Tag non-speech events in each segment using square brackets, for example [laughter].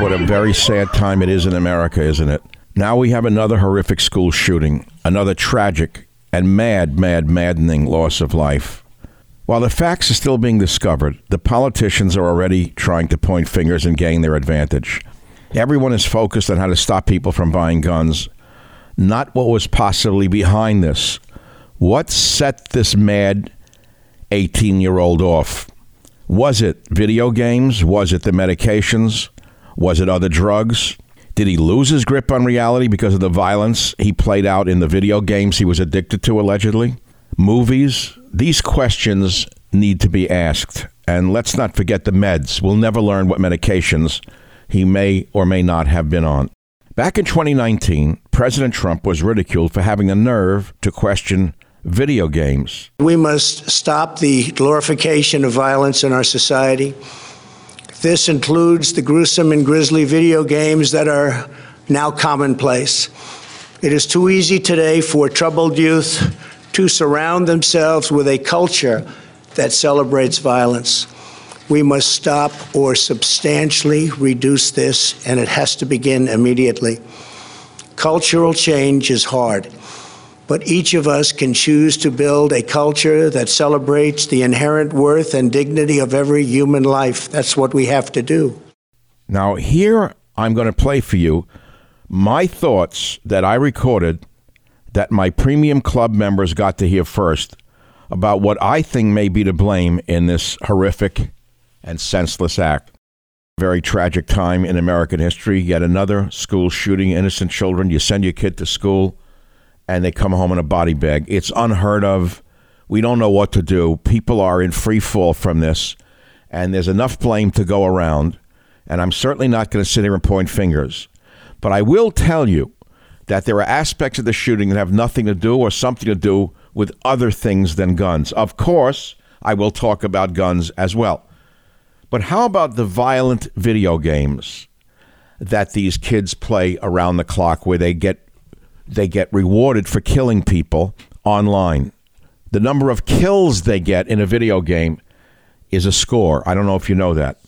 What a very sad time it is in America, isn't it? Now we have another horrific school shooting, another tragic and mad, mad, maddening loss of life. While the facts are still being discovered, the politicians are already trying to point fingers and gain their advantage. Everyone is focused on how to stop people from buying guns, not what was possibly behind this. What set this mad 18 year old off? Was it video games? Was it the medications? Was it other drugs? Did he lose his grip on reality because of the violence he played out in the video games he was addicted to, allegedly? Movies? These questions need to be asked. And let's not forget the meds. We'll never learn what medications he may or may not have been on. Back in 2019, President Trump was ridiculed for having the nerve to question video games. We must stop the glorification of violence in our society. This includes the gruesome and grisly video games that are now commonplace. It is too easy today for troubled youth to surround themselves with a culture that celebrates violence. We must stop or substantially reduce this, and it has to begin immediately. Cultural change is hard but each of us can choose to build a culture that celebrates the inherent worth and dignity of every human life. That's what we have to do. Now, here I'm going to play for you my thoughts that I recorded that my premium club members got to hear first about what I think may be to blame in this horrific and senseless act. Very tragic time in American history. Yet another school shooting innocent children. You send your kid to school and they come home in a body bag. It's unheard of. We don't know what to do. People are in free fall from this, and there's enough blame to go around. And I'm certainly not going to sit here and point fingers. But I will tell you that there are aspects of the shooting that have nothing to do or something to do with other things than guns. Of course, I will talk about guns as well. But how about the violent video games that these kids play around the clock where they get they get rewarded for killing people online. The number of kills they get in a video game is a score. I don't know if you know that.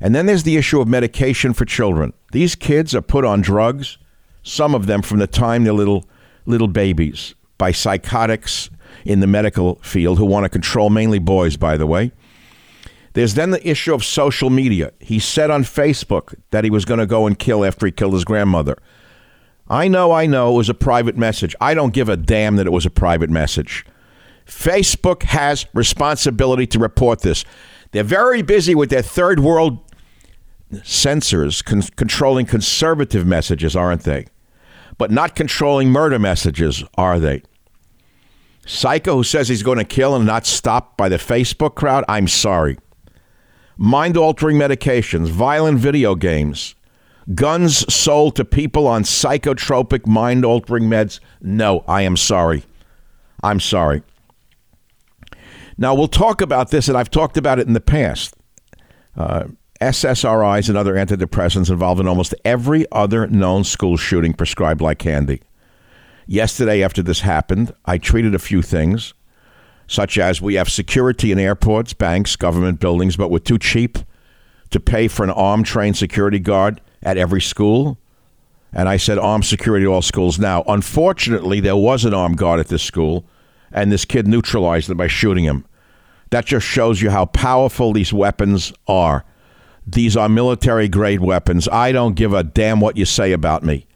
And then there's the issue of medication for children. These kids are put on drugs, some of them from the time they're little little babies, by psychotics in the medical field who want to control mainly boys, by the way. There's then the issue of social media. He said on Facebook that he was going to go and kill after he killed his grandmother. I know, I know it was a private message. I don't give a damn that it was a private message. Facebook has responsibility to report this. They're very busy with their third world censors con- controlling conservative messages, aren't they? But not controlling murder messages, are they? Psycho who says he's going to kill and not stopped by the Facebook crowd, I'm sorry. Mind altering medications, violent video games, Guns sold to people on psychotropic, mind altering meds? No, I am sorry. I'm sorry. Now, we'll talk about this, and I've talked about it in the past. Uh, SSRIs and other antidepressants involved in almost every other known school shooting prescribed like candy. Yesterday, after this happened, I treated a few things, such as we have security in airports, banks, government buildings, but we're too cheap to pay for an armed trained security guard at every school. And I said armed security at all schools. Now, unfortunately, there was an armed guard at this school, and this kid neutralized them by shooting him. That just shows you how powerful these weapons are. These are military grade weapons. I don't give a damn what you say about me.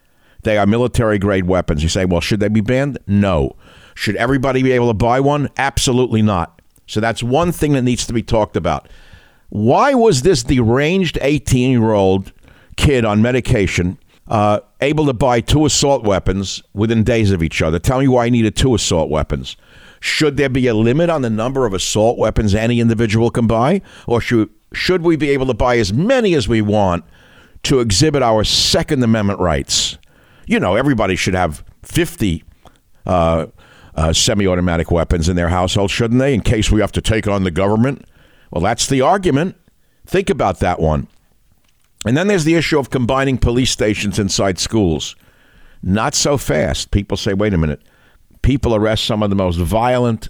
They are military grade weapons. You say, well, should they be banned? No. Should everybody be able to buy one? Absolutely not. So that's one thing that needs to be talked about. Why was this deranged 18 year old kid on medication, uh, able to buy two assault weapons within days of each other. Tell me why I needed two assault weapons. Should there be a limit on the number of assault weapons any individual can buy? Or should, should we be able to buy as many as we want to exhibit our Second Amendment rights? You know, everybody should have 50 uh, uh, semi automatic weapons in their household, shouldn't they, in case we have to take on the government? Well, that's the argument. Think about that one. And then there's the issue of combining police stations inside schools. Not so fast. People say, wait a minute. People arrest some of the most violent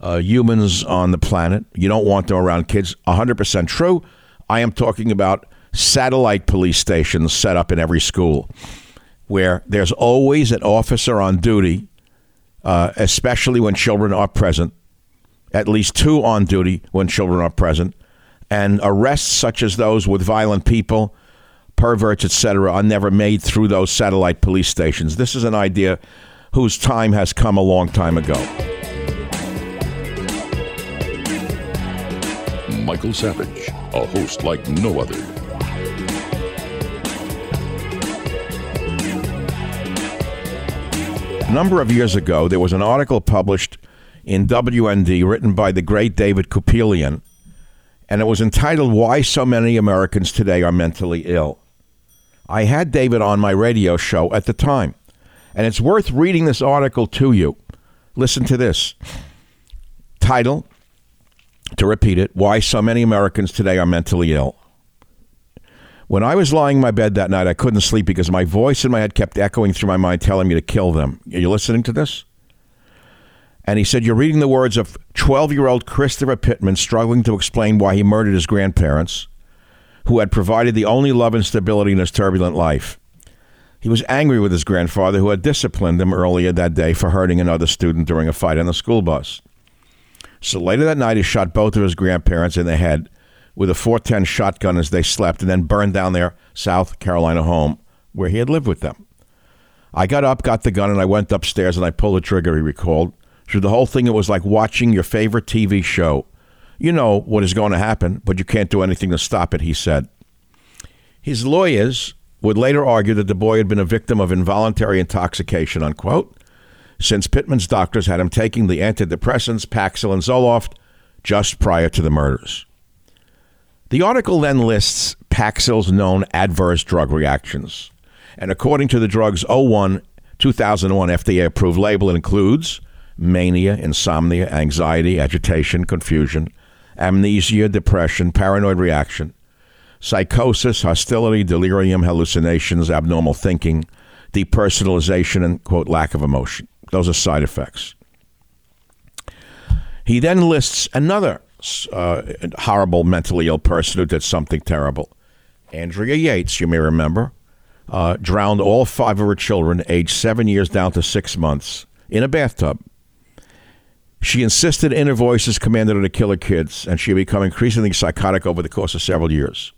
uh, humans on the planet. You don't want them around kids. 100% true. I am talking about satellite police stations set up in every school where there's always an officer on duty, uh, especially when children are present, at least two on duty when children are present, and arrests such as those with violent people, perverts, etc., are never made through those satellite police stations. This is an idea whose time has come a long time ago. Michael Savage, a host like no other. A number of years ago, there was an article published in WND written by the great David Kupelian, and it was entitled Why So Many Americans Today Are Mentally Ill. I had David on my radio show at the time, and it's worth reading this article to you. Listen to this title, to repeat it, Why So Many Americans Today Are Mentally Ill. When I was lying in my bed that night, I couldn't sleep because my voice in my head kept echoing through my mind, telling me to kill them. Are you listening to this? And he said, You're reading the words of 12 year old Christopher Pittman struggling to explain why he murdered his grandparents, who had provided the only love and stability in his turbulent life. He was angry with his grandfather, who had disciplined him earlier that day for hurting another student during a fight on the school bus. So later that night, he shot both of his grandparents in the head with a 410 shotgun as they slept and then burned down their South Carolina home where he had lived with them. I got up, got the gun, and I went upstairs and I pulled the trigger, he recalled. Through the whole thing, it was like watching your favorite TV show. You know what is going to happen, but you can't do anything to stop it, he said. His lawyers would later argue that the boy had been a victim of involuntary intoxication, unquote, since Pittman's doctors had him taking the antidepressants Paxil and Zoloft just prior to the murders. The article then lists Paxil's known adverse drug reactions. And according to the drug's 01 2001 FDA approved label, it includes mania, insomnia, anxiety, agitation, confusion, amnesia, depression, paranoid reaction, psychosis, hostility, delirium, hallucinations, abnormal thinking, depersonalization, and, quote, lack of emotion. Those are side effects. He then lists another uh, horrible mentally ill person who did something terrible. Andrea Yates, you may remember, uh, drowned all five of her children, aged seven years down to six months, in a bathtub. She insisted inner voices commanded her to kill her kids, and she had become increasingly psychotic over the course of several years.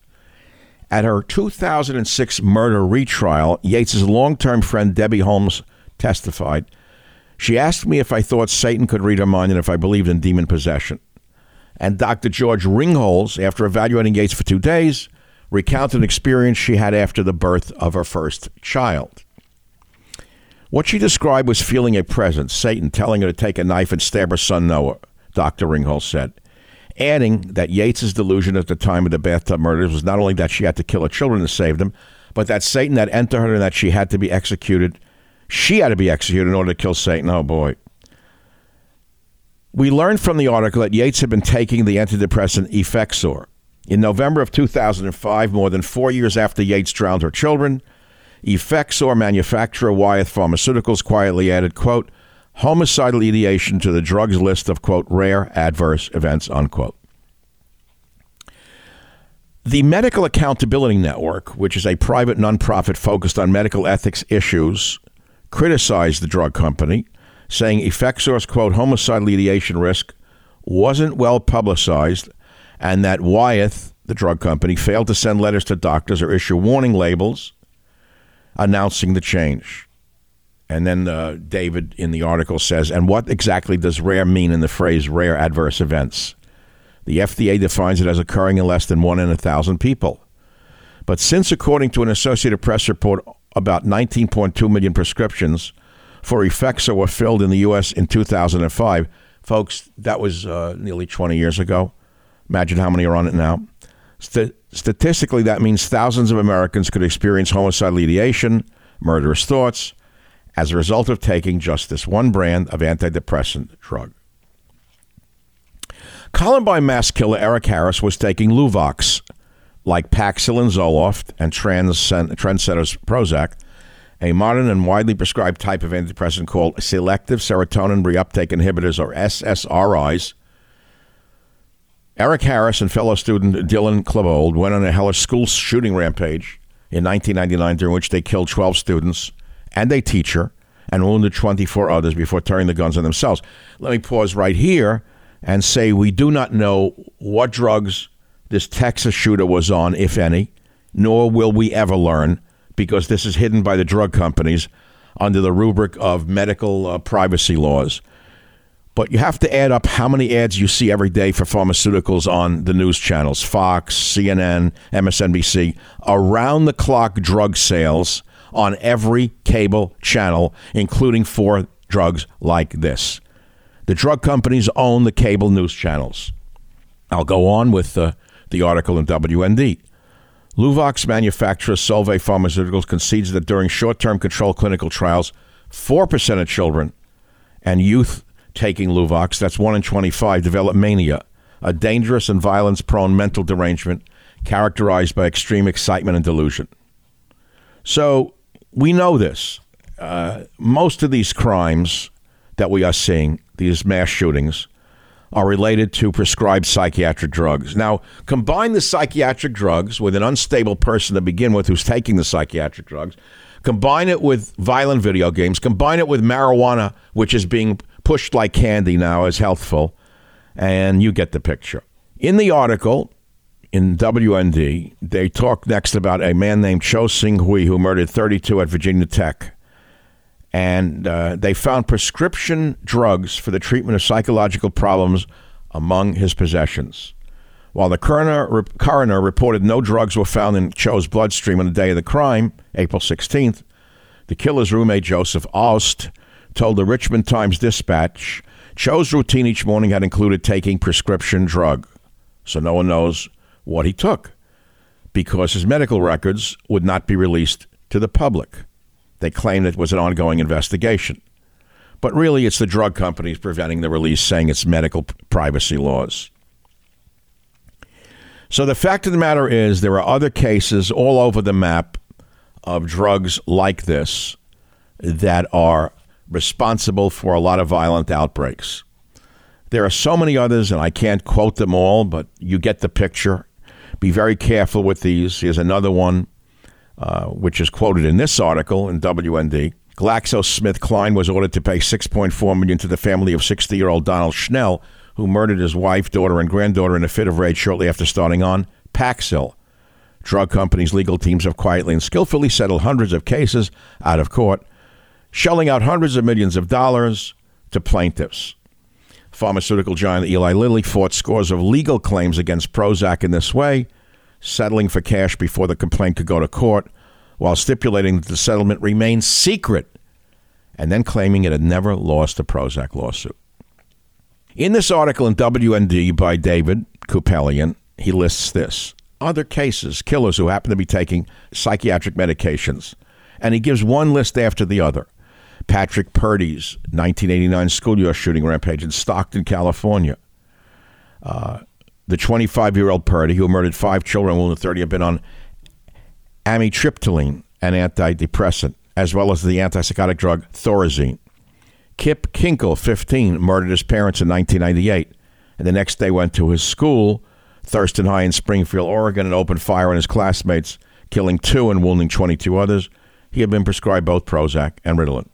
At her 2006 murder retrial, Yates's long-term friend Debbie Holmes testified. She asked me if I thought Satan could read her mind and if I believed in demon possession and Dr. George Ringholz, after evaluating Yates for two days, recounted an experience she had after the birth of her first child. What she described was feeling a presence, Satan telling her to take a knife and stab her son Noah, Dr. Ringholz said, adding that Yates's delusion at the time of the bathtub murders was not only that she had to kill her children to save them, but that Satan had entered her and that she had to be executed. She had to be executed in order to kill Satan. Oh boy. We learned from the article that Yates had been taking the antidepressant Effexor. In November of 2005, more than four years after Yates drowned her children, Effexor manufacturer Wyeth Pharmaceuticals quietly added, quote, homicidal ideation to the drugs list of, quote, rare adverse events, unquote. The Medical Accountability Network, which is a private nonprofit focused on medical ethics issues, criticized the drug company saying Effexor's quote homicidal ideation risk wasn't well publicized and that Wyeth, the drug company, failed to send letters to doctors or issue warning labels announcing the change. And then uh, David in the article says, and what exactly does rare mean in the phrase rare adverse events? The FDA defines it as occurring in less than one in a thousand people. But since, according to an Associated Press report, about 19.2 million prescriptions for Effexor were filled in the U.S. in 2005. Folks, that was uh, nearly 20 years ago. Imagine how many are on it now. St- statistically, that means thousands of Americans could experience homicidal ideation, murderous thoughts, as a result of taking just this one brand of antidepressant drug. Columbine mass killer Eric Harris was taking Luvox, like Paxil and Zoloft and Trendsetter's Prozac, a modern and widely prescribed type of antidepressant called selective serotonin reuptake inhibitors, or SSRIs. Eric Harris and fellow student Dylan Klebold went on a hellish school shooting rampage in 1999, during which they killed 12 students and a teacher and wounded 24 others before turning the guns on themselves. Let me pause right here and say we do not know what drugs this Texas shooter was on, if any, nor will we ever learn because this is hidden by the drug companies under the rubric of medical uh, privacy laws. But you have to add up how many ads you see every day for pharmaceuticals on the news channels Fox, CNN, MSNBC, around the clock drug sales on every cable channel, including for drugs like this. The drug companies own the cable news channels. I'll go on with uh, the article in WND. Luvox manufacturer Solvay Pharmaceuticals concedes that during short term control clinical trials, 4% of children and youth taking Luvox, that's 1 in 25, develop mania, a dangerous and violence prone mental derangement characterized by extreme excitement and delusion. So we know this. Uh, most of these crimes that we are seeing, these mass shootings, are related to prescribed psychiatric drugs. Now, combine the psychiatric drugs with an unstable person to begin with who's taking the psychiatric drugs, combine it with violent video games, combine it with marijuana, which is being pushed like candy now as healthful, and you get the picture. In the article, in WND, they talk next about a man named Cho Seung-Hui who murdered 32 at Virginia Tech and uh, they found prescription drugs for the treatment of psychological problems among his possessions. While the coroner, coroner reported no drugs were found in Cho's bloodstream on the day of the crime, April 16th, the killer's roommate, Joseph Aust, told the Richmond Times Dispatch Cho's routine each morning had included taking prescription drug, so no one knows what he took because his medical records would not be released to the public. They claimed it was an ongoing investigation. But really, it's the drug companies preventing the release, saying it's medical privacy laws. So the fact of the matter is, there are other cases all over the map of drugs like this that are responsible for a lot of violent outbreaks. There are so many others, and I can't quote them all, but you get the picture. Be very careful with these. Here's another one uh, which is quoted in this article in WND. GlaxoSmithKline was ordered to pay 6.4 million to the family of 60-year-old Donald Schell, who murdered his wife, daughter, and granddaughter in a fit of rage shortly after starting on Paxil. Drug companies' legal teams have quietly and skillfully settled hundreds of cases out of court, shelling out hundreds of millions of dollars to plaintiffs. Pharmaceutical giant Eli Lilly fought scores of legal claims against Prozac in this way, settling for cash before the complaint could go to court, while stipulating that the settlement remained secret, and then claiming it had never lost a Prozac lawsuit. In this article in WND by David Kupelian, he lists this other cases, killers who happen to be taking psychiatric medications, and he gives one list after the other. Patrick Purdy's 1989 schoolyard shooting rampage in Stockton, California. Uh, the 25 year old Purdy, who murdered five children, and wounded 30, had been on amitriptyline, an antidepressant, as well as the antipsychotic drug Thorazine. Kip Kinkel, 15, murdered his parents in 1998, and the next day went to his school, Thurston High in Springfield, Oregon, and opened fire on his classmates, killing two and wounding 22 others. He had been prescribed both Prozac and Ritalin.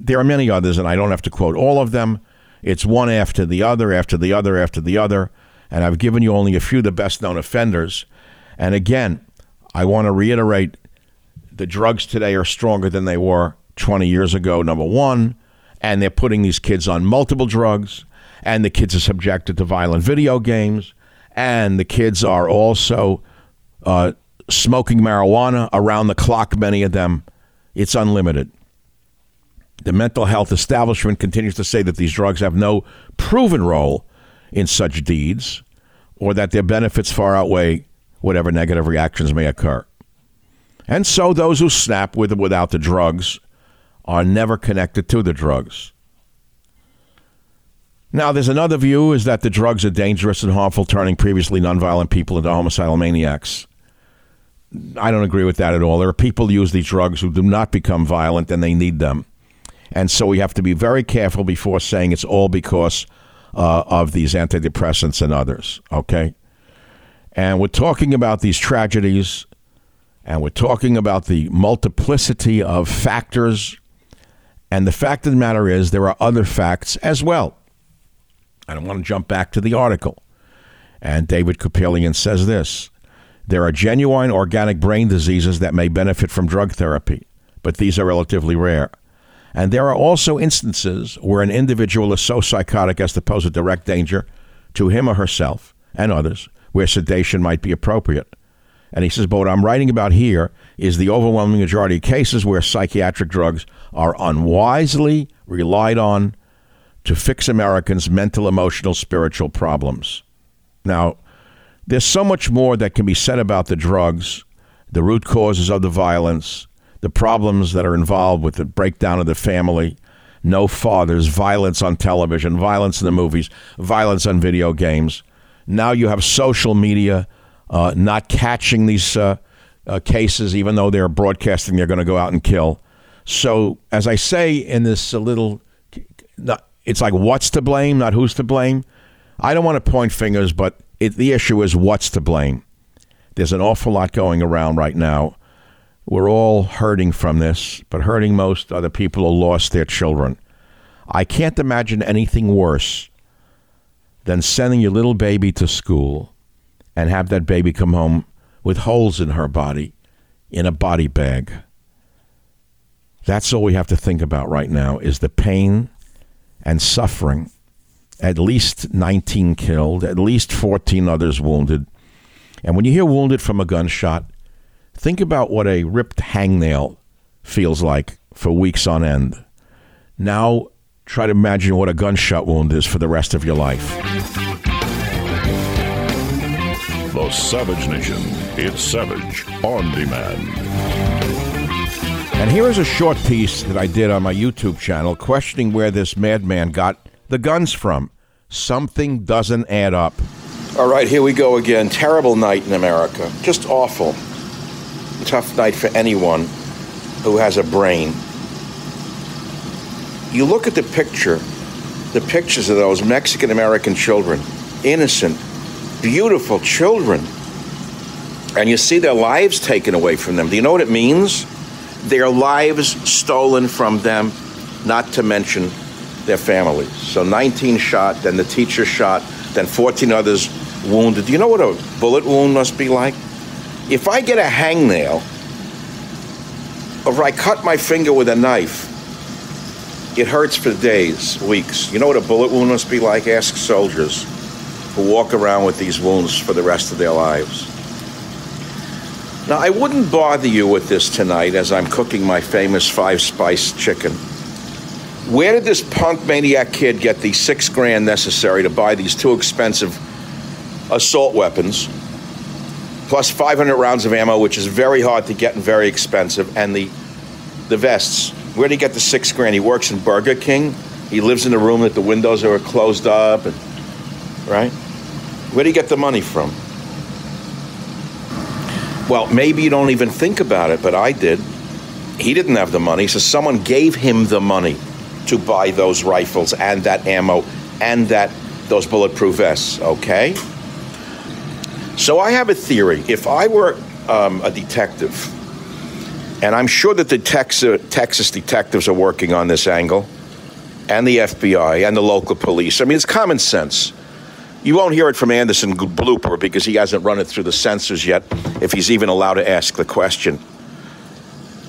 There are many others, and I don't have to quote all of them. It's one after the other, after the other, after the other and I've given you only a few of the best known offenders. And again, I want to reiterate the drugs today are stronger than they were 20 years ago, number one, and they're putting these kids on multiple drugs, and the kids are subjected to violent video games, and the kids are also uh, smoking marijuana around the clock, many of them. It's unlimited. The mental health establishment continues to say that these drugs have no proven role in such deeds or that their benefits far outweigh whatever negative reactions may occur. And so those who snap with or without the drugs are never connected to the drugs. Now, there's another view is that the drugs are dangerous and harmful, turning previously nonviolent people into homicidal maniacs. I don't agree with that at all. There are people who use these drugs who do not become violent and they need them. And so we have to be very careful before saying it's all because uh, of these antidepressants and others, okay? And we're talking about these tragedies and we're talking about the multiplicity of factors. And the fact of the matter is, there are other facts as well. And I want to jump back to the article. And David Kupelian says this there are genuine organic brain diseases that may benefit from drug therapy, but these are relatively rare. And there are also instances where an individual is so psychotic as to pose a direct danger to him or herself and others, where sedation might be appropriate. And he says, but what I'm writing about here is the overwhelming majority of cases where psychiatric drugs are unwisely relied on to fix Americans' mental, emotional, spiritual problems. Now, there's so much more that can be said about the drugs, the root causes of the violence, the problems that are involved with the breakdown of the family, no fathers, violence on television, violence in the movies, violence on video games. Now you have social media uh, not catching these uh, uh, cases, even though they're broadcasting they're going to go out and kill. So, as I say in this little, it's like what's to blame, not who's to blame. I don't want to point fingers, but it, the issue is what's to blame. There's an awful lot going around right now. We're all hurting from this, but hurting most are the people who lost their children. I can't imagine anything worse than sending your little baby to school and have that baby come home with holes in her body in a body bag. That's all we have to think about right now is the pain and suffering at least 19 killed, at least 14 others wounded. And when you hear wounded from a gunshot, think about what a ripped hangnail feels like for weeks on end. Now, try to imagine what a gunshot wound is for the rest of your life. The Savage Nation. It's Savage on demand. And here is a short piece that I did on my YouTube channel questioning where this madman got the guns from. Something doesn't add up. All right, here we go again. Terrible night in America. Just awful. Tough night for anyone who has a brain. You look at the picture, the pictures of those Mexican American children, innocent, beautiful children, and you see their lives taken away from them. Do you know what it means? Their lives stolen from them, not to mention their families. So 19 shot, then the teacher shot, then 14 others wounded. Do you know what a bullet wound must be like? If I get a hangnail, or I cut my finger with a knife, it hurts for days, weeks. You know what a bullet wound must be like? Ask soldiers who walk around with these wounds for the rest of their lives. Now, I wouldn't bother you with this tonight as I'm cooking my famous five spice chicken. Where did this punk maniac kid get the six grand necessary to buy these two expensive assault weapons, plus 500 rounds of ammo, which is very hard to get and very expensive, and the the vests? Where did he get the six grand? He works in Burger King. He lives in a room that the windows are closed up, and right? Where did he get the money from? Well, maybe you don't even think about it, but I did. He didn't have the money, so someone gave him the money to buy those rifles and that ammo and that those bulletproof vests. Okay. So I have a theory. If I were um, a detective, and I'm sure that the Texas, Texas detectives are working on this angle, and the FBI and the local police. I mean, it's common sense. You won't hear it from Anderson Blooper because he hasn't run it through the censors yet, if he's even allowed to ask the question.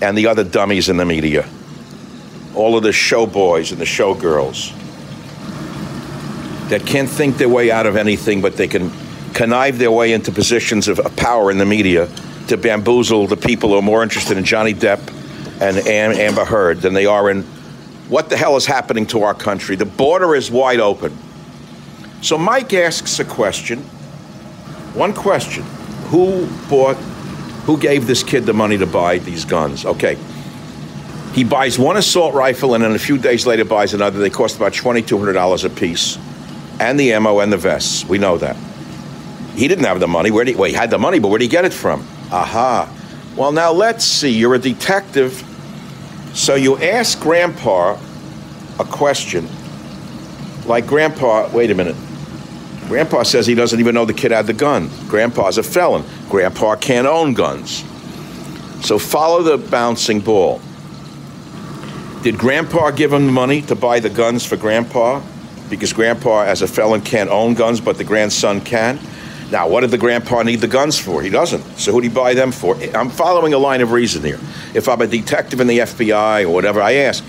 And the other dummies in the media all of the showboys and the showgirls that can't think their way out of anything, but they can connive their way into positions of power in the media to bamboozle the people who are more interested in Johnny Depp and Amber Heard than they are in what the hell is happening to our country. The border is wide open. So Mike asks a question, one question: Who bought? Who gave this kid the money to buy these guns? Okay, he buys one assault rifle and then a few days later buys another. They cost about $2,200 a piece. And the ammo and the vests. We know that. He didn't have the money. Where did he, well, he had the money, but where did he get it from? Aha. Well, now let's see. You're a detective. So you ask Grandpa a question. Like, Grandpa, wait a minute. Grandpa says he doesn't even know the kid had the gun. Grandpa's a felon. Grandpa can't own guns. So follow the bouncing ball. Did Grandpa give him the money to buy the guns for Grandpa? Because Grandpa, as a felon, can't own guns, but the grandson can? Now, what did the grandpa need the guns for? He doesn't. So who did he buy them for? I'm following a line of reason here. If I'm a detective in the FBI or whatever, I ask,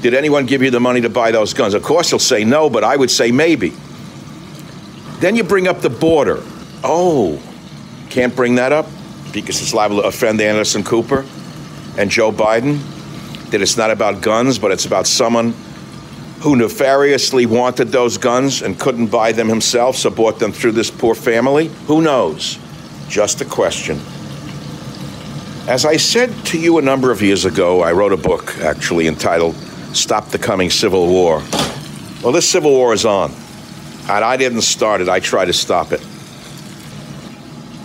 did anyone give you the money to buy those guns? Of course, he'll say no, but I would say maybe. Then you bring up the border. Oh, can't bring that up because it's liable to offend Anderson Cooper and Joe Biden. That it's not about guns, but it's about someone who nefariously wanted those guns and couldn't buy them himself, so bought them through this poor family? Who knows? Just a question. As I said to you a number of years ago, I wrote a book actually entitled Stop the Coming Civil War. Well, this civil war is on, and I didn't start it, I tried to stop it.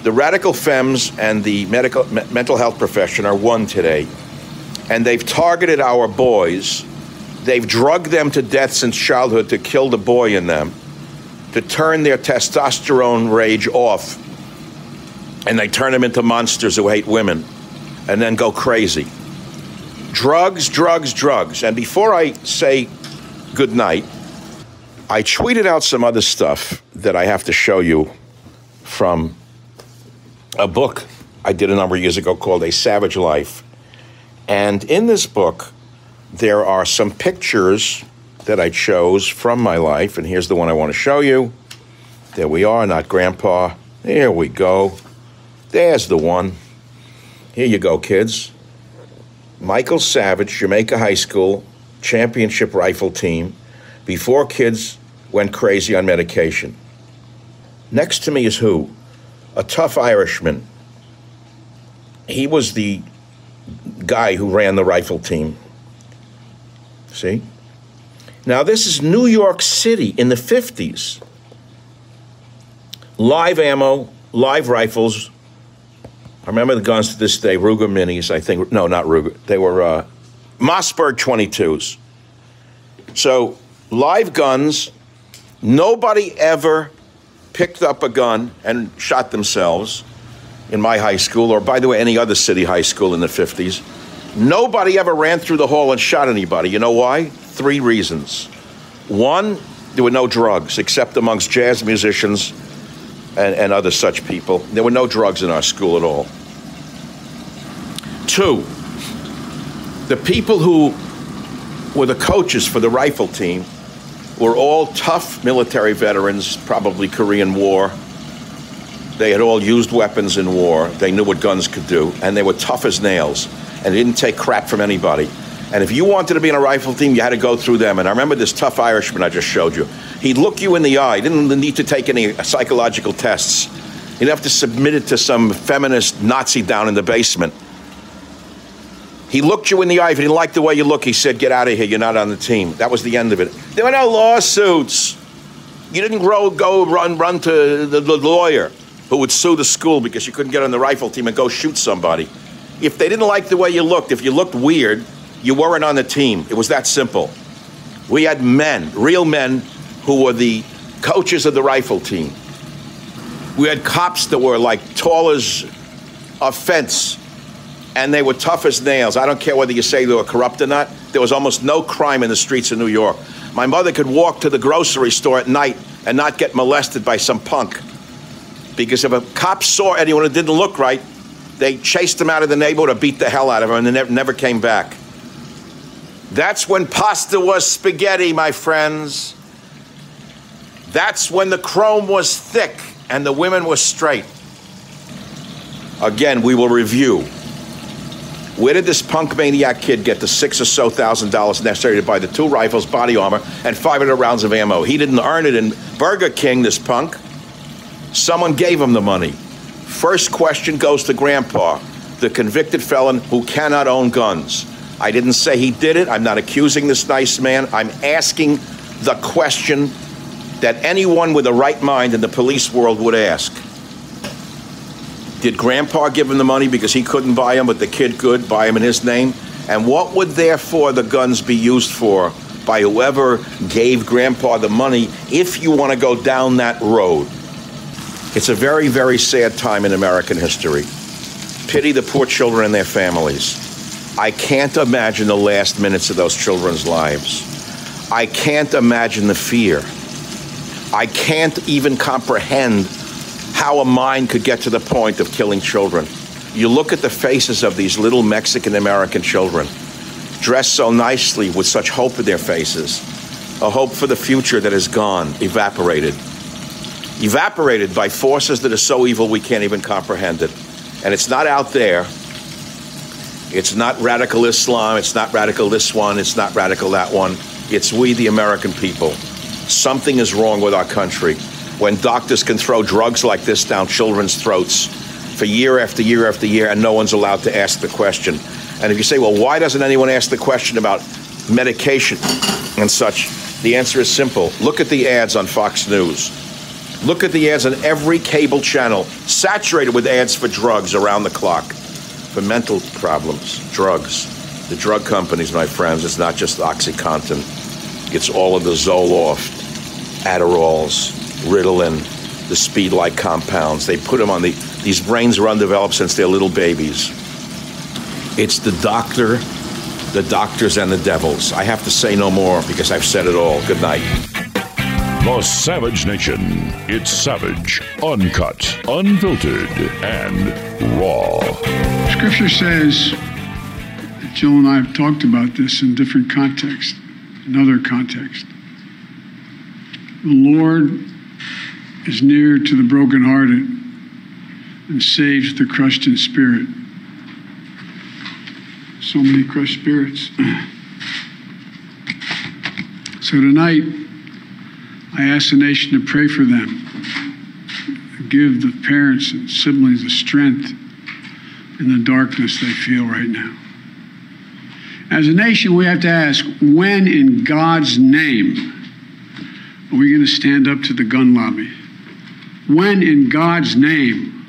The radical femmes and the medical, me- mental health profession are one today, and they've targeted our boys They've drugged them to death since childhood to kill the boy in them, to turn their testosterone rage off, and they turn them into monsters who hate women and then go crazy. Drugs, drugs, drugs. And before I say good night, I tweeted out some other stuff that I have to show you from a book I did a number of years ago called A Savage Life. And in this book, there are some pictures that I chose from my life, and here's the one I want to show you. There we are, not Grandpa. There we go. There's the one. Here you go, kids. Michael Savage, Jamaica High School championship rifle team, before kids went crazy on medication. Next to me is who? A tough Irishman. He was the guy who ran the rifle team. See? Now, this is New York City in the 50s. Live ammo, live rifles. I remember the guns to this day, Ruger Minis, I think. No, not Ruger. They were uh, Mossberg 22s. So, live guns. Nobody ever picked up a gun and shot themselves in my high school, or by the way, any other city high school in the 50s. Nobody ever ran through the hall and shot anybody. You know why? Three reasons. One, there were no drugs except amongst jazz musicians and, and other such people. There were no drugs in our school at all. Two, the people who were the coaches for the rifle team were all tough military veterans, probably Korean War. They had all used weapons in war. They knew what guns could do, and they were tough as nails and didn't take crap from anybody. And if you wanted to be in a rifle team, you had to go through them. And I remember this tough Irishman I just showed you. He'd look you in the eye. He didn't need to take any psychological tests. He'd have to submit it to some feminist Nazi down in the basement. He looked you in the eye. If he didn't like the way you look, he said, Get out of here. You're not on the team. That was the end of it. There were no lawsuits. You didn't grow, go run, run to the, the lawyer who would sue the school because you couldn't get on the rifle team and go shoot somebody. If they didn't like the way you looked, if you looked weird, you weren't on the team. It was that simple. We had men, real men, who were the coaches of the rifle team. We had cops that were like tall as a fence, and they were tough as nails. I don't care whether you say they were corrupt or not. There was almost no crime in the streets of New York. My mother could walk to the grocery store at night and not get molested by some punk. Because if a cop saw anyone who didn't look right, they chased him out of the neighborhood or beat the hell out of him, and they never, never came back. That's when pasta was spaghetti, my friends. That's when the chrome was thick and the women were straight. Again, we will review. Where did this punk maniac kid get the six or so thousand dollars necessary to buy the two rifles, body armor, and 500 rounds of ammo? He didn't earn it in Burger King, this punk. Someone gave him the money. First question goes to Grandpa, the convicted felon who cannot own guns. I didn't say he did it. I'm not accusing this nice man. I'm asking the question that anyone with a right mind in the police world would ask. Did grandpa give him the money because he couldn't buy him, but the kid could buy him in his name? And what would therefore the guns be used for by whoever gave grandpa the money if you want to go down that road? It's a very, very sad time in American history. Pity the poor children and their families. I can't imagine the last minutes of those children's lives. I can't imagine the fear. I can't even comprehend how a mind could get to the point of killing children. You look at the faces of these little Mexican American children, dressed so nicely with such hope in their faces, a hope for the future that is gone, evaporated. Evaporated by forces that are so evil we can't even comprehend it. And it's not out there. It's not radical Islam. It's not radical this one. It's not radical that one. It's we, the American people. Something is wrong with our country when doctors can throw drugs like this down children's throats for year after year after year and no one's allowed to ask the question. And if you say, well, why doesn't anyone ask the question about medication and such? The answer is simple. Look at the ads on Fox News. Look at the ads on every cable channel, saturated with ads for drugs around the clock, for mental problems, drugs. The drug companies, my friends, it's not just OxyContin. It's all of the Zoloft, Adderalls, Ritalin, the speed-like compounds. They put them on the. These brains are undeveloped since they're little babies. It's the doctor, the doctors, and the devils. I have to say no more because I've said it all. Good night. The Savage Nation. It's savage, uncut, unfiltered, and raw. Scripture says, Jill and I have talked about this in different contexts, in other contexts. The Lord is near to the brokenhearted and saves the crushed in spirit. So many crushed spirits. [clears throat] so tonight, I ask the nation to pray for them. Give the parents and siblings the strength in the darkness they feel right now. As a nation, we have to ask when, in God's name, are we going to stand up to the gun lobby? When, in God's name,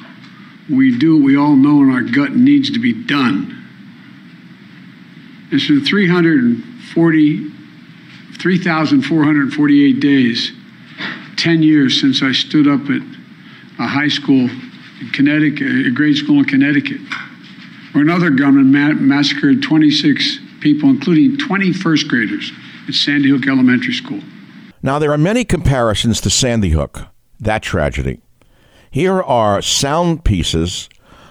we do what we all know in our gut needs to be done. It's been 340, 3,448 days, 10 years since I stood up at a high school in Connecticut, a grade school in Connecticut, where another gunman ma- massacred 26 people, including 20 first graders at Sandy Hook Elementary School. Now, there are many comparisons to Sandy Hook, that tragedy. Here are sound pieces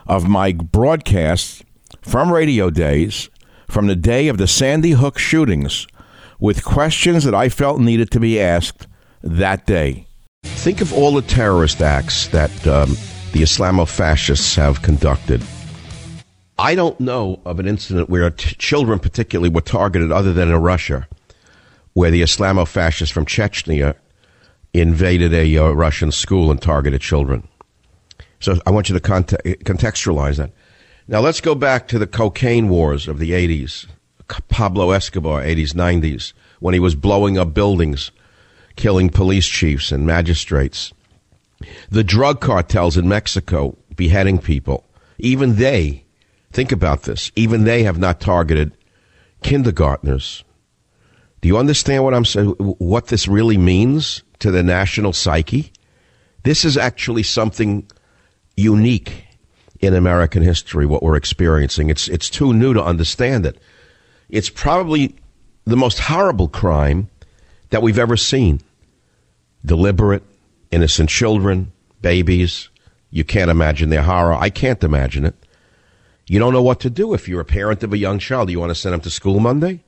of my broadcasts from radio days from the day of the Sandy Hook shootings with questions that I felt needed to be asked that day. Think of all the terrorist acts that um, the Islamo fascists have conducted. I don't know of an incident where t- children, particularly, were targeted other than in Russia, where the Islamo fascists from Chechnya invaded a uh, Russian school and targeted children. So I want you to conte- contextualize that. Now let's go back to the cocaine wars of the 80s. Pablo Escobar, 80s, 90s, when he was blowing up buildings, killing police chiefs and magistrates. The drug cartels in Mexico beheading people. Even they, think about this, even they have not targeted kindergartners. Do you understand what I'm saying? What this really means to the national psyche? This is actually something unique in American history, what we're experiencing. It's, it's too new to understand it. It's probably the most horrible crime that we've ever seen. Deliberate, innocent children, babies. You can't imagine their horror. I can't imagine it. You don't know what to do if you're a parent of a young child. Do you want to send them to school Monday?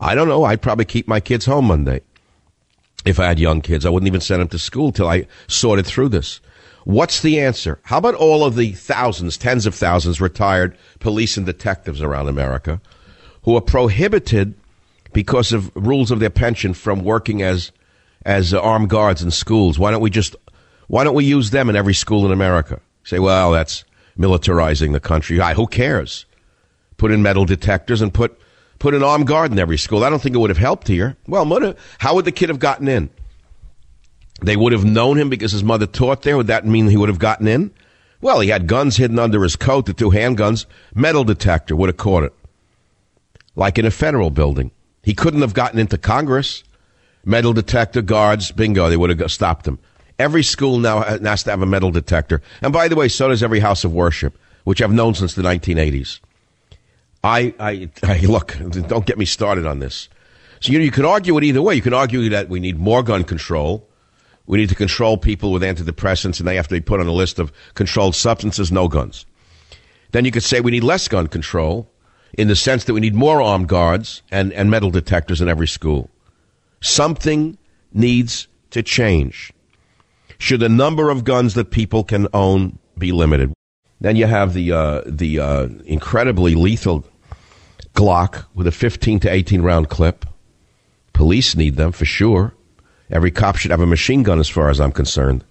I don't know. I'd probably keep my kids home Monday. If I had young kids, I wouldn't even send them to school till I sorted through this. What's the answer? How about all of the thousands, tens of thousands retired police and detectives around America who are prohibited because of rules of their pension from working as as uh, armed guards in schools? Why don't we just why don't we use them in every school in America? Say, well, that's militarizing the country. who cares? Put in metal detectors and put put an armed guard in every school. I don't think it would have helped here. Well, how would the kid have gotten in? They would have known him because his mother taught there. Would that mean he would have gotten in? Well, he had guns hidden under his coat, the two handguns. Metal detector would have caught it. Like in a federal building. He couldn't have gotten into Congress. Metal detector guards, bingo, they would have stopped him. Every school now has to have a metal detector. And by the way, so does every house of worship, which I've known since the 1980s. I, I, I look, don't get me started on this. So you, know, you could argue it either way. You can argue that we need more gun control. We need to control people with antidepressants and they have to be put on a list of controlled substances, no guns. Then you could say we need less gun control in the sense that we need more armed guards and, and metal detectors in every school. Something needs to change. Should the number of guns that people can own be limited? Then you have the uh, the uh, incredibly lethal Glock with a 15 to 18 round clip. Police need them for sure. Every cop should have a machine gun, as far as I'm concerned.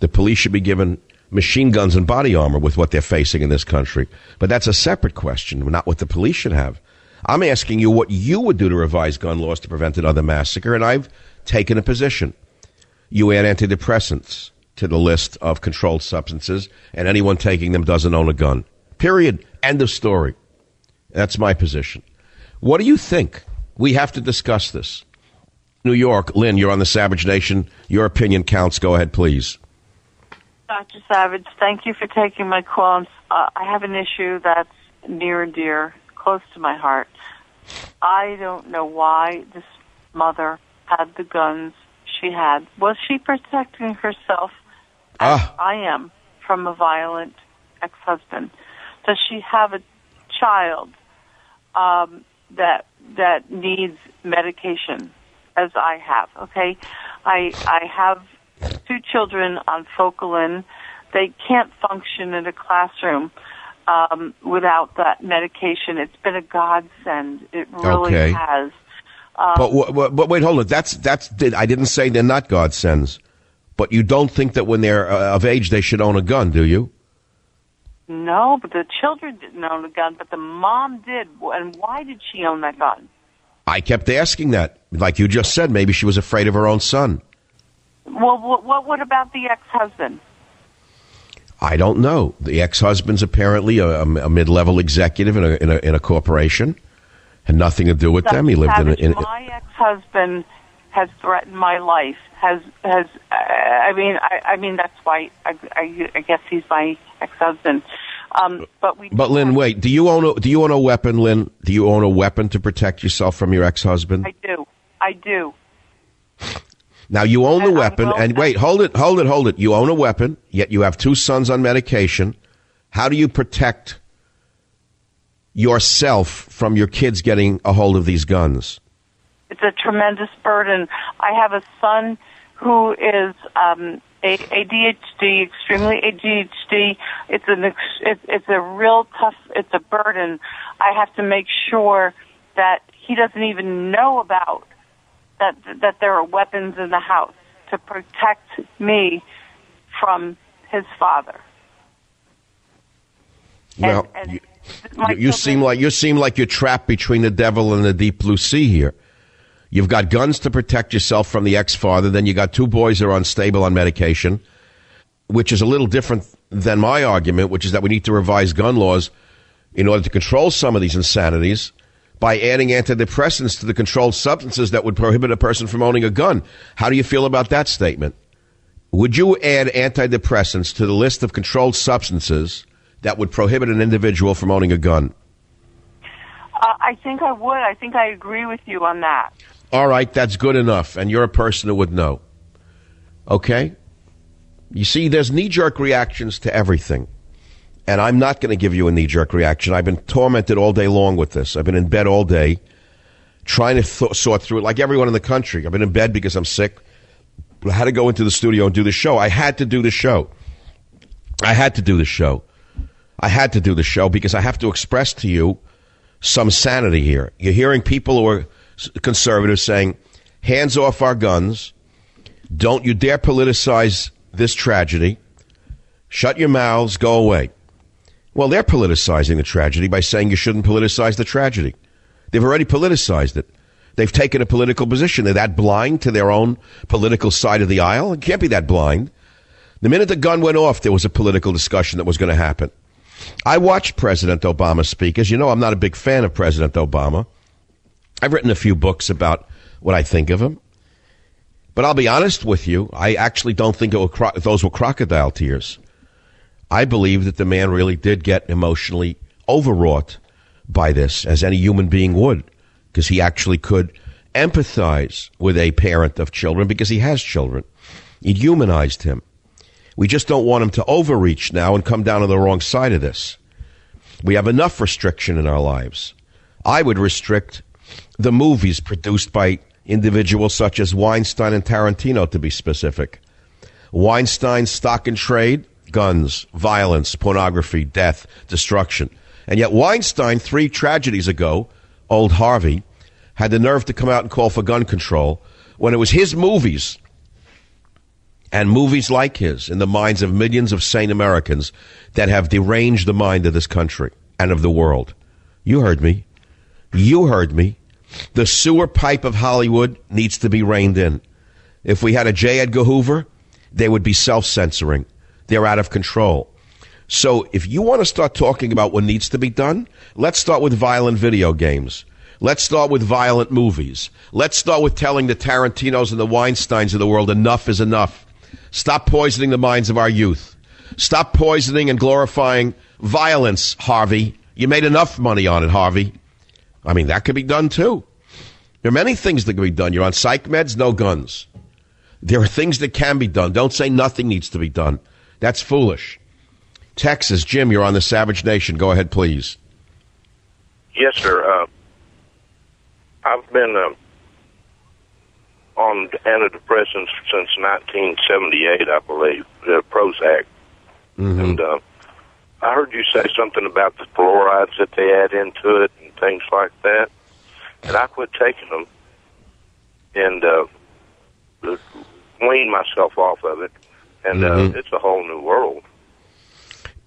The police should be given machine guns and body armor with what they're facing in this country. But that's a separate question, not what the police should have. I'm asking you what you would do to revise gun laws to prevent another massacre, and I've taken a position. You add antidepressants to the list of controlled substances, and anyone taking them doesn't own a gun. Period. End of story. That's my position. What do you think? We have to discuss this. New York, Lynn, you're on the Savage Nation. Your opinion counts. Go ahead, please. Dr. Savage, thank you for taking my call. Uh, I have an issue that's near and dear, close to my heart. I don't know why this mother had the guns she had. Was she protecting herself, as ah. I am, from a violent ex-husband? Does she have a child um, that that needs medication, as I have? Okay, I I have two children on Focalin. They can't function in a classroom um, without that medication. It's been a godsend. It really okay. has. Um, but, but wait, hold on. That's that's. I didn't say they're not godsends, but you don't think that when they're uh, of age they should own a gun, do you? No, but the children didn't own a gun, but the mom did. And why did she own that gun? I kept asking that. Like you just said, maybe she was afraid of her own son. Well, what, what about the ex-husband? I don't know. The ex-husband's apparently a, a mid-level executive in a, in a, in a corporation. Had nothing to do with them. He lived in, a, in my ex-husband has threatened my life. Has has uh, I mean I, I mean that's why I, I, I guess he's my ex-husband. Um, but we. But Lynn, wait. Do you own a Do you own a weapon, Lynn? Do you own a weapon to protect yourself from your ex-husband? I do. I do. Now you own the weapon, and wait, hold it, hold it, hold it. You own a weapon, yet you have two sons on medication. How do you protect yourself from your kids getting a hold of these guns? It's a tremendous burden. I have a son who is um, a ADHD, extremely ADHD. It's an it's a real tough. It's a burden. I have to make sure that he doesn't even know about that that there are weapons in the house to protect me from his father. Well, and, and you, you seem like you seem like you're trapped between the devil and the deep blue sea here. You've got guns to protect yourself from the ex-father. Then you got two boys that are unstable on medication, which is a little different than my argument, which is that we need to revise gun laws in order to control some of these insanities by adding antidepressants to the controlled substances that would prohibit a person from owning a gun. How do you feel about that statement? Would you add antidepressants to the list of controlled substances that would prohibit an individual from owning a gun? Uh, I think I would. I think I agree with you on that. All right, that's good enough. And you're a person who would know. Okay? You see, there's knee jerk reactions to everything. And I'm not going to give you a knee jerk reaction. I've been tormented all day long with this. I've been in bed all day trying to th- sort through it like everyone in the country. I've been in bed because I'm sick. I had to go into the studio and do the show. I had to do the show. I had to do the show. I had to do the show because I have to express to you some sanity here. You're hearing people who are conservatives saying, hands off our guns. Don't you dare politicize this tragedy. Shut your mouths, go away. Well, they're politicizing the tragedy by saying you shouldn't politicize the tragedy. They've already politicized it. They've taken a political position. They're that blind to their own political side of the aisle. It can't be that blind. The minute the gun went off, there was a political discussion that was going to happen. I watched President Obama speak. As you know, I'm not a big fan of President Obama. I've written a few books about what I think of him. But I'll be honest with you, I actually don't think those were crocodile tears. I believe that the man really did get emotionally overwrought by this, as any human being would, because he actually could empathize with a parent of children because he has children. It humanized him. We just don't want him to overreach now and come down on the wrong side of this. We have enough restriction in our lives. I would restrict the movies produced by individuals such as Weinstein and Tarantino, to be specific. Weinstein's stock and trade, guns, violence, pornography, death, destruction. And yet Weinstein, three tragedies ago, old Harvey, had the nerve to come out and call for gun control when it was his movies and movies like his in the minds of millions of sane Americans that have deranged the mind of this country and of the world. You heard me. You heard me. The sewer pipe of Hollywood needs to be reined in. If we had a J. Edgar Hoover, they would be self censoring. They're out of control. So if you want to start talking about what needs to be done, let's start with violent video games. Let's start with violent movies. Let's start with telling the Tarantinos and the Weinsteins of the world enough is enough. Stop poisoning the minds of our youth. Stop poisoning and glorifying violence, Harvey. You made enough money on it, Harvey. I mean, that could be done too. There are many things that can be done. You're on psych meds, no guns. There are things that can be done. Don't say nothing needs to be done. That's foolish. Texas, Jim, you're on the Savage Nation. Go ahead, please. Yes, sir. Uh, I've been uh, on antidepressants since 1978, I believe, the Prozac. Mm-hmm. And uh, I heard you say something about the fluorides that they add into it and things like that. And I quit taking them and uh, wean myself off of it. And uh, mm-hmm. uh, it's a whole new world.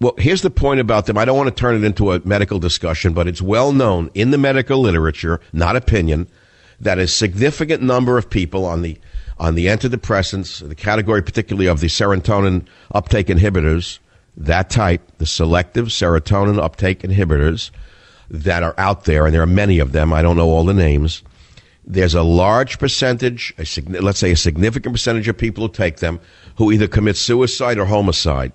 Well, here's the point about them. I don't want to turn it into a medical discussion, but it's well known in the medical literature, not opinion, that a significant number of people on the on the antidepressants, the category particularly of the serotonin uptake inhibitors, that type, the selective serotonin uptake inhibitors that are out there, and there are many of them. I don't know all the names. There's a large percentage, a, let's say a significant percentage of people who take them who either commit suicide or homicide.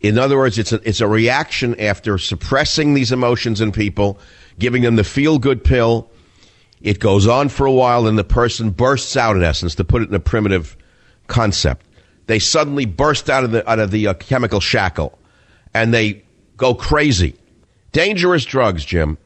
In other words, it's a, it's a reaction after suppressing these emotions in people, giving them the feel good pill. It goes on for a while, and the person bursts out, in essence, to put it in a primitive concept. They suddenly burst out of the, out of the uh, chemical shackle and they go crazy. Dangerous drugs, Jim.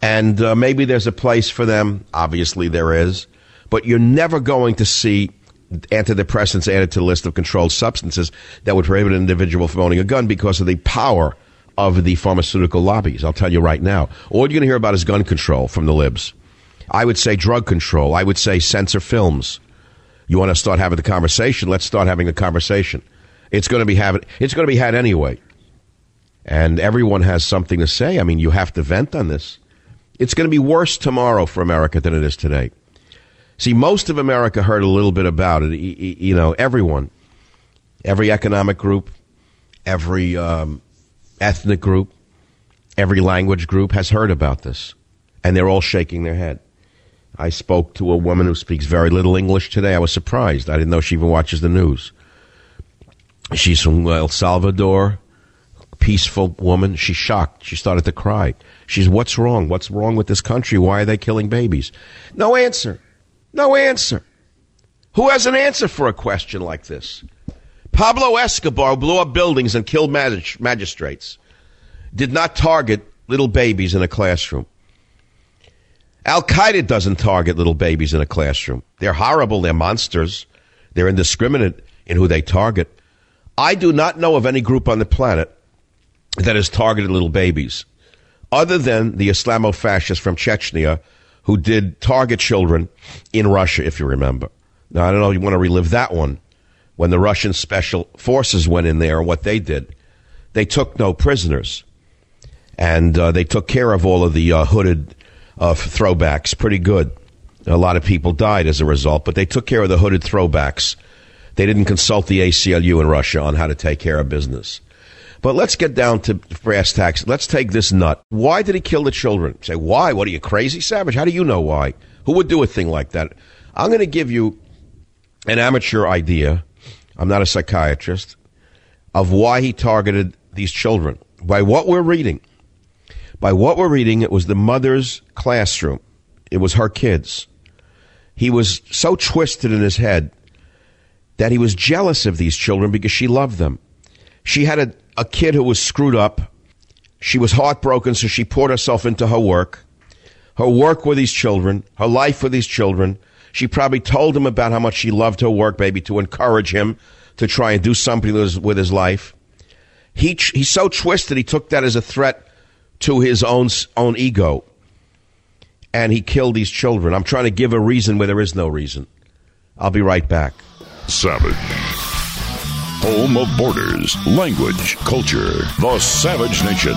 And uh, maybe there's a place for them. Obviously, there is. But you're never going to see antidepressants added to the list of controlled substances that would prohibit an individual from owning a gun because of the power of the pharmaceutical lobbies. I'll tell you right now. All you're going to hear about is gun control from the libs. I would say drug control. I would say censor films. You want to start having the conversation? Let's start having the conversation. It's going to be having, it's going to be had anyway. And everyone has something to say. I mean, you have to vent on this. It's going to be worse tomorrow for America than it is today. See, most of America heard a little bit about it. You know, everyone, every economic group, every um, ethnic group, every language group has heard about this, and they're all shaking their head. I spoke to a woman who speaks very little English today. I was surprised. I didn't know she even watches the news. She's from El Salvador, peaceful woman. She's shocked. She started to cry. She's, what's wrong? What's wrong with this country? Why are they killing babies? No answer. No answer. Who has an answer for a question like this? Pablo Escobar blew up buildings and killed mag- magistrates. Did not target little babies in a classroom. Al Qaeda doesn't target little babies in a classroom. They're horrible. They're monsters. They're indiscriminate in who they target. I do not know of any group on the planet that has targeted little babies, other than the Islamo fascists from Chechnya who did target children in Russia, if you remember. Now, I don't know if you want to relive that one when the Russian special forces went in there and what they did. They took no prisoners. And uh, they took care of all of the uh, hooded uh, throwbacks pretty good. A lot of people died as a result, but they took care of the hooded throwbacks They didn't consult the ACLU in Russia on how to take care of business. But let's get down to brass tacks. Let's take this nut. Why did he kill the children? Say, why? What are you crazy, Savage? How do you know why? Who would do a thing like that? I'm going to give you an amateur idea. I'm not a psychiatrist of why he targeted these children. By what we're reading, by what we're reading, it was the mother's classroom. It was her kids. He was so twisted in his head that he was jealous of these children because she loved them. She had a, a kid who was screwed up. She was heartbroken, so she poured herself into her work. Her work with these children, her life with these children. She probably told him about how much she loved her work, maybe to encourage him to try and do something with his, with his life. He, he's so twisted, he took that as a threat to his own, own ego. And he killed these children. I'm trying to give a reason where there is no reason. I'll be right back. Savage. Home of borders, language, culture. The Savage Nation.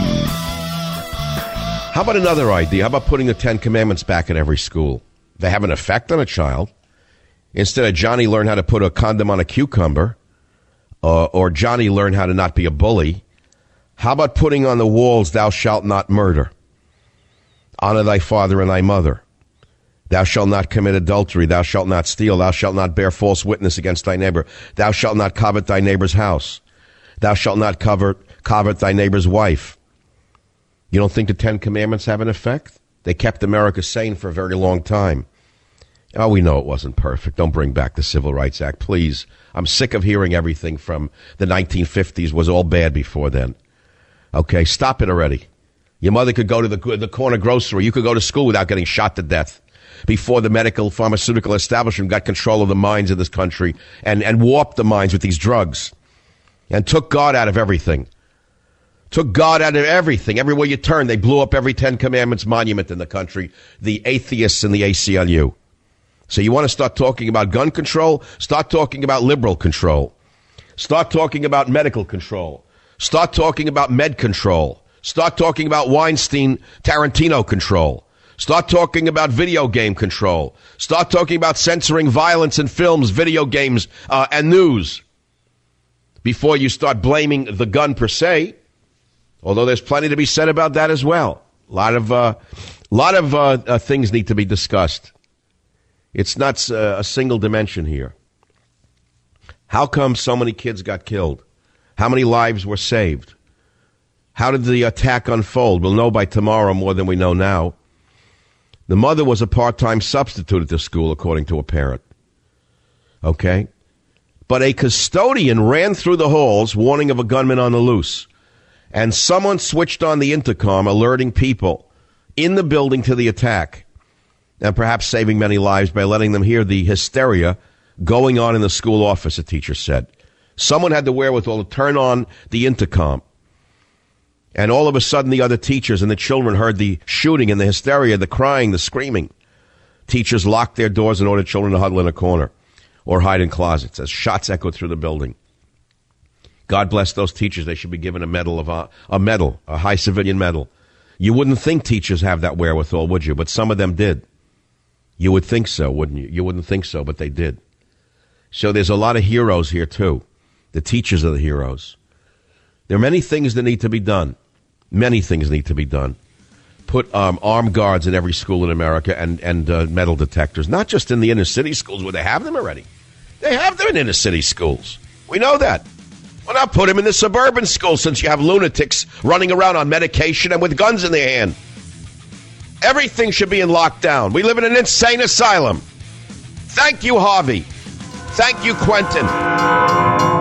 How about another idea? How about putting the Ten Commandments back in every school? They have an effect on a child. Instead of Johnny learn how to put a condom on a cucumber, uh, or Johnny learn how to not be a bully, how about putting on the walls, thou shalt not murder? Honor thy father and thy mother. Thou shalt not commit adultery. Thou shalt not steal. Thou shalt not bear false witness against thy neighbor. Thou shalt not covet thy neighbor's house. Thou shalt not covet, covet thy neighbor's wife. You don't think the Ten Commandments have an effect? They kept America sane for a very long time. Oh, we know it wasn't perfect. Don't bring back the Civil Rights Act, please. I'm sick of hearing everything from the 1950s was all bad before then. Okay, stop it already. Your mother could go to the, the corner grocery. You could go to school without getting shot to death before the medical pharmaceutical establishment got control of the minds of this country and, and warped the minds with these drugs and took God out of everything. Took God out of everything. Everywhere you turn, they blew up every Ten Commandments monument in the country. The atheists and the ACLU. So you want to start talking about gun control? Start talking about liberal control. Start talking about medical control. Start talking about med control. Start talking about Weinstein Tarantino control. Start talking about video game control. Start talking about censoring violence in films, video games, uh, and news before you start blaming the gun per se. Although there's plenty to be said about that as well. A lot of, uh, lot of uh, uh things need to be discussed. It's not uh, a single dimension here. How come so many kids got killed? How many lives were saved? How did the attack unfold? We'll know by tomorrow more than we know now. The mother was a part time substitute at the school, according to a parent. Okay? But a custodian ran through the halls warning of a gunman on the loose. And someone switched on the intercom, alerting people in the building to the attack and perhaps saving many lives by letting them hear the hysteria going on in the school office, a teacher said. Someone had the wherewithal to turn on the intercom. And all of a sudden, the other teachers and the children heard the shooting and the hysteria, the crying, the screaming. Teachers locked their doors and ordered children to huddle in a corner or hide in closets as shots echoed through the building. God bless those teachers. They should be given a medal of a, a medal, a high civilian medal. You wouldn't think teachers have that wherewithal, would you? But some of them did. You would think so, wouldn't you? You wouldn't think so, but they did. So there's a lot of heroes here, too. The teachers are the heroes. There are many things that need to be done. Many things need to be done. Put um, armed guards in every school in America and, and uh, metal detectors, not just in the inner city schools where they have them already. They have them in inner city schools. We know that. Well, now put them in the suburban schools since you have lunatics running around on medication and with guns in their hand. Everything should be in lockdown. We live in an insane asylum. Thank you, Harvey. Thank you, Quentin.